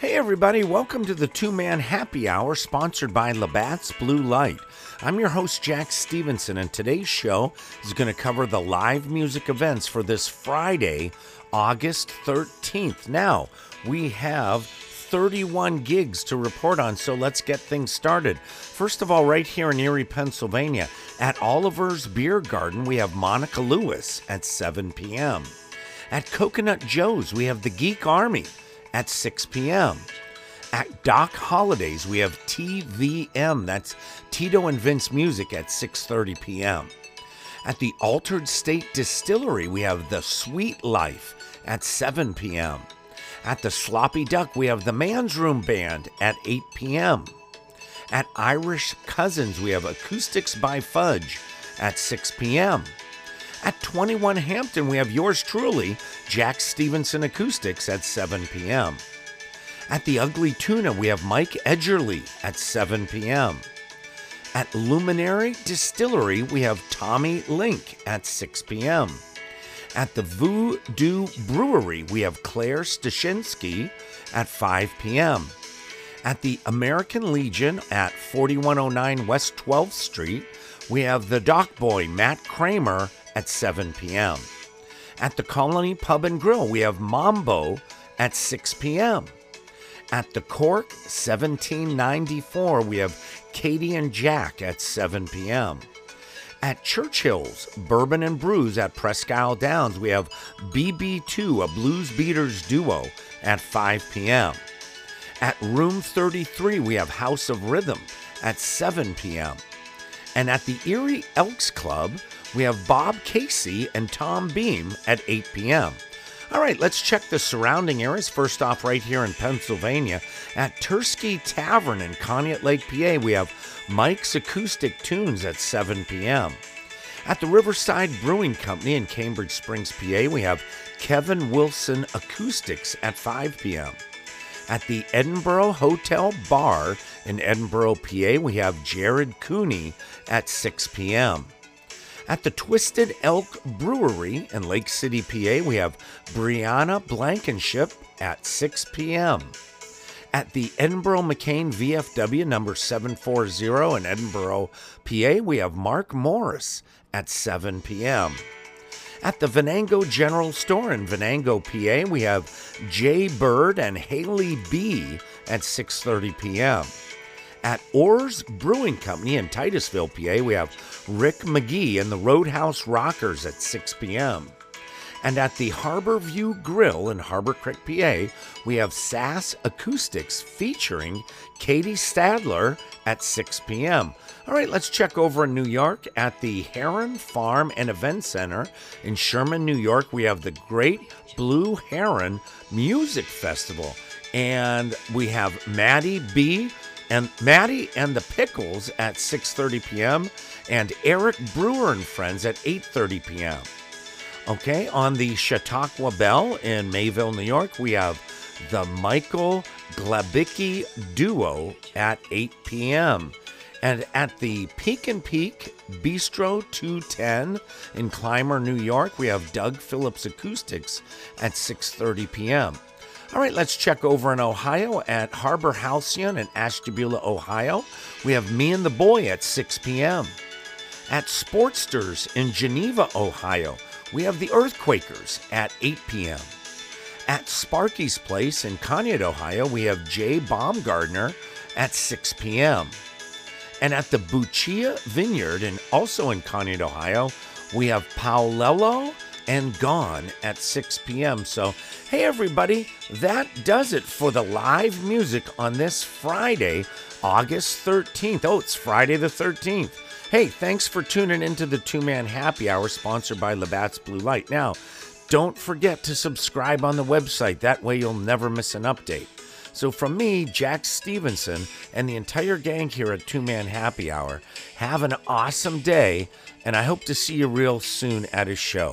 Hey, everybody, welcome to the two man happy hour sponsored by Labatt's Blue Light. I'm your host, Jack Stevenson, and today's show is going to cover the live music events for this Friday, August 13th. Now, we have 31 gigs to report on, so let's get things started. First of all, right here in Erie, Pennsylvania, at Oliver's Beer Garden, we have Monica Lewis at 7 p.m. At Coconut Joe's, we have the Geek Army at 6 p.m. At Doc Holidays, we have TVM, that's Tito and Vince Music at 6:30 p.m. At the Altered State Distillery, we have The Sweet Life at 7 p.m. At the Sloppy Duck, we have the Man's Room Band at 8 p.m. At Irish Cousins, we have Acoustics by Fudge at 6 p.m. At 21 Hampton, we have yours truly, Jack Stevenson Acoustics at 7 p.m. At the Ugly Tuna, we have Mike Edgerly at 7 p.m. At Luminary Distillery, we have Tommy Link at 6 p.m. At the Voodoo Brewery, we have Claire Stashinsky at 5 p.m. At the American Legion at 4109 West 12th Street, we have the Dock Boy Matt Kramer at 7 p.m. At the Colony Pub and Grill, we have Mambo at 6 p.m. At the Cork 1794, we have Katie and Jack at 7 p.m. At Churchill's Bourbon and Brews at Presque Isle Downs, we have BB2, a Blues Beaters duo, at 5 p.m. At Room 33, we have House of Rhythm at 7 p.m. And at the Erie Elks Club, we have Bob Casey and Tom Beam at 8 p.m. All right, let's check the surrounding areas. First off, right here in Pennsylvania, at Tursky Tavern in Conneaut Lake, PA, we have Mike's Acoustic Tunes at 7 p.m. At the Riverside Brewing Company in Cambridge Springs, PA, we have Kevin Wilson Acoustics at 5 p.m. At the Edinboro Hotel Bar in Edinboro, PA, we have Jared Cooney at 6 p.m. At the Twisted Elk Brewery in Lake City, PA, we have Brianna Blankenship at 6 p.m. At the Edinboro McKean VFW number 740 in Edinboro, PA, we have Mark Morris at 7 p.m. At the Venango General Store in Venango, PA, we have Jay Bird and Haley B at 6:30 p.m. At Orr's Brewing Company in Titusville, PA, we have Rick McGee and the Roadhouse Rockers at 6 p.m. And at the Harbor View Grill in Harbor Creek, PA, we have Sass Acoustics featuring Katie Stadler at 6 p.m. All right, let's check over in New York at the Heron Farm and Event Center in Sherman, New York. We have the Great Blue Heron Music Festival, and we have Maddie B and Maddie and the Pickles at 6:30 p.m. and Eric Brewer and Friends at 8:30 p.m. Okay, on the Chautauqua Belle in Mayville, New York, we have the Michael Glabicki Duo at 8 p.m. And at the Peak and Peak Bistro 210 in Clymer, New York, we have Doug Phillips Acoustics at 6:30 p.m. All right, let's check over in Ohio at Harbor Halcyon in Ashtabula, Ohio. We have Me and the Boy at 6 p.m. At Sportsters in Geneva, Ohio, we have the Earthquakers at 8 p.m. At Sparky's Place in Conneaut, Ohio, we have Jay Baumgardner at 6 p.m. And at the Buccia Vineyard, and also in Conneaut, Ohio, we have Paolello and Gone at 6 p.m. So, hey everybody, that does it for the live music on this Friday, August 13th. Oh, it's Friday the 13th. Hey, thanks for tuning into the two man happy hour sponsored by Labatt's Blue Light. Now, don't forget to subscribe on the website. That way you'll never miss an update. So, from me, Jack Stevenson, and the entire gang here at Two Man Happy Hour, have an awesome day, and I hope to see you real soon at a show.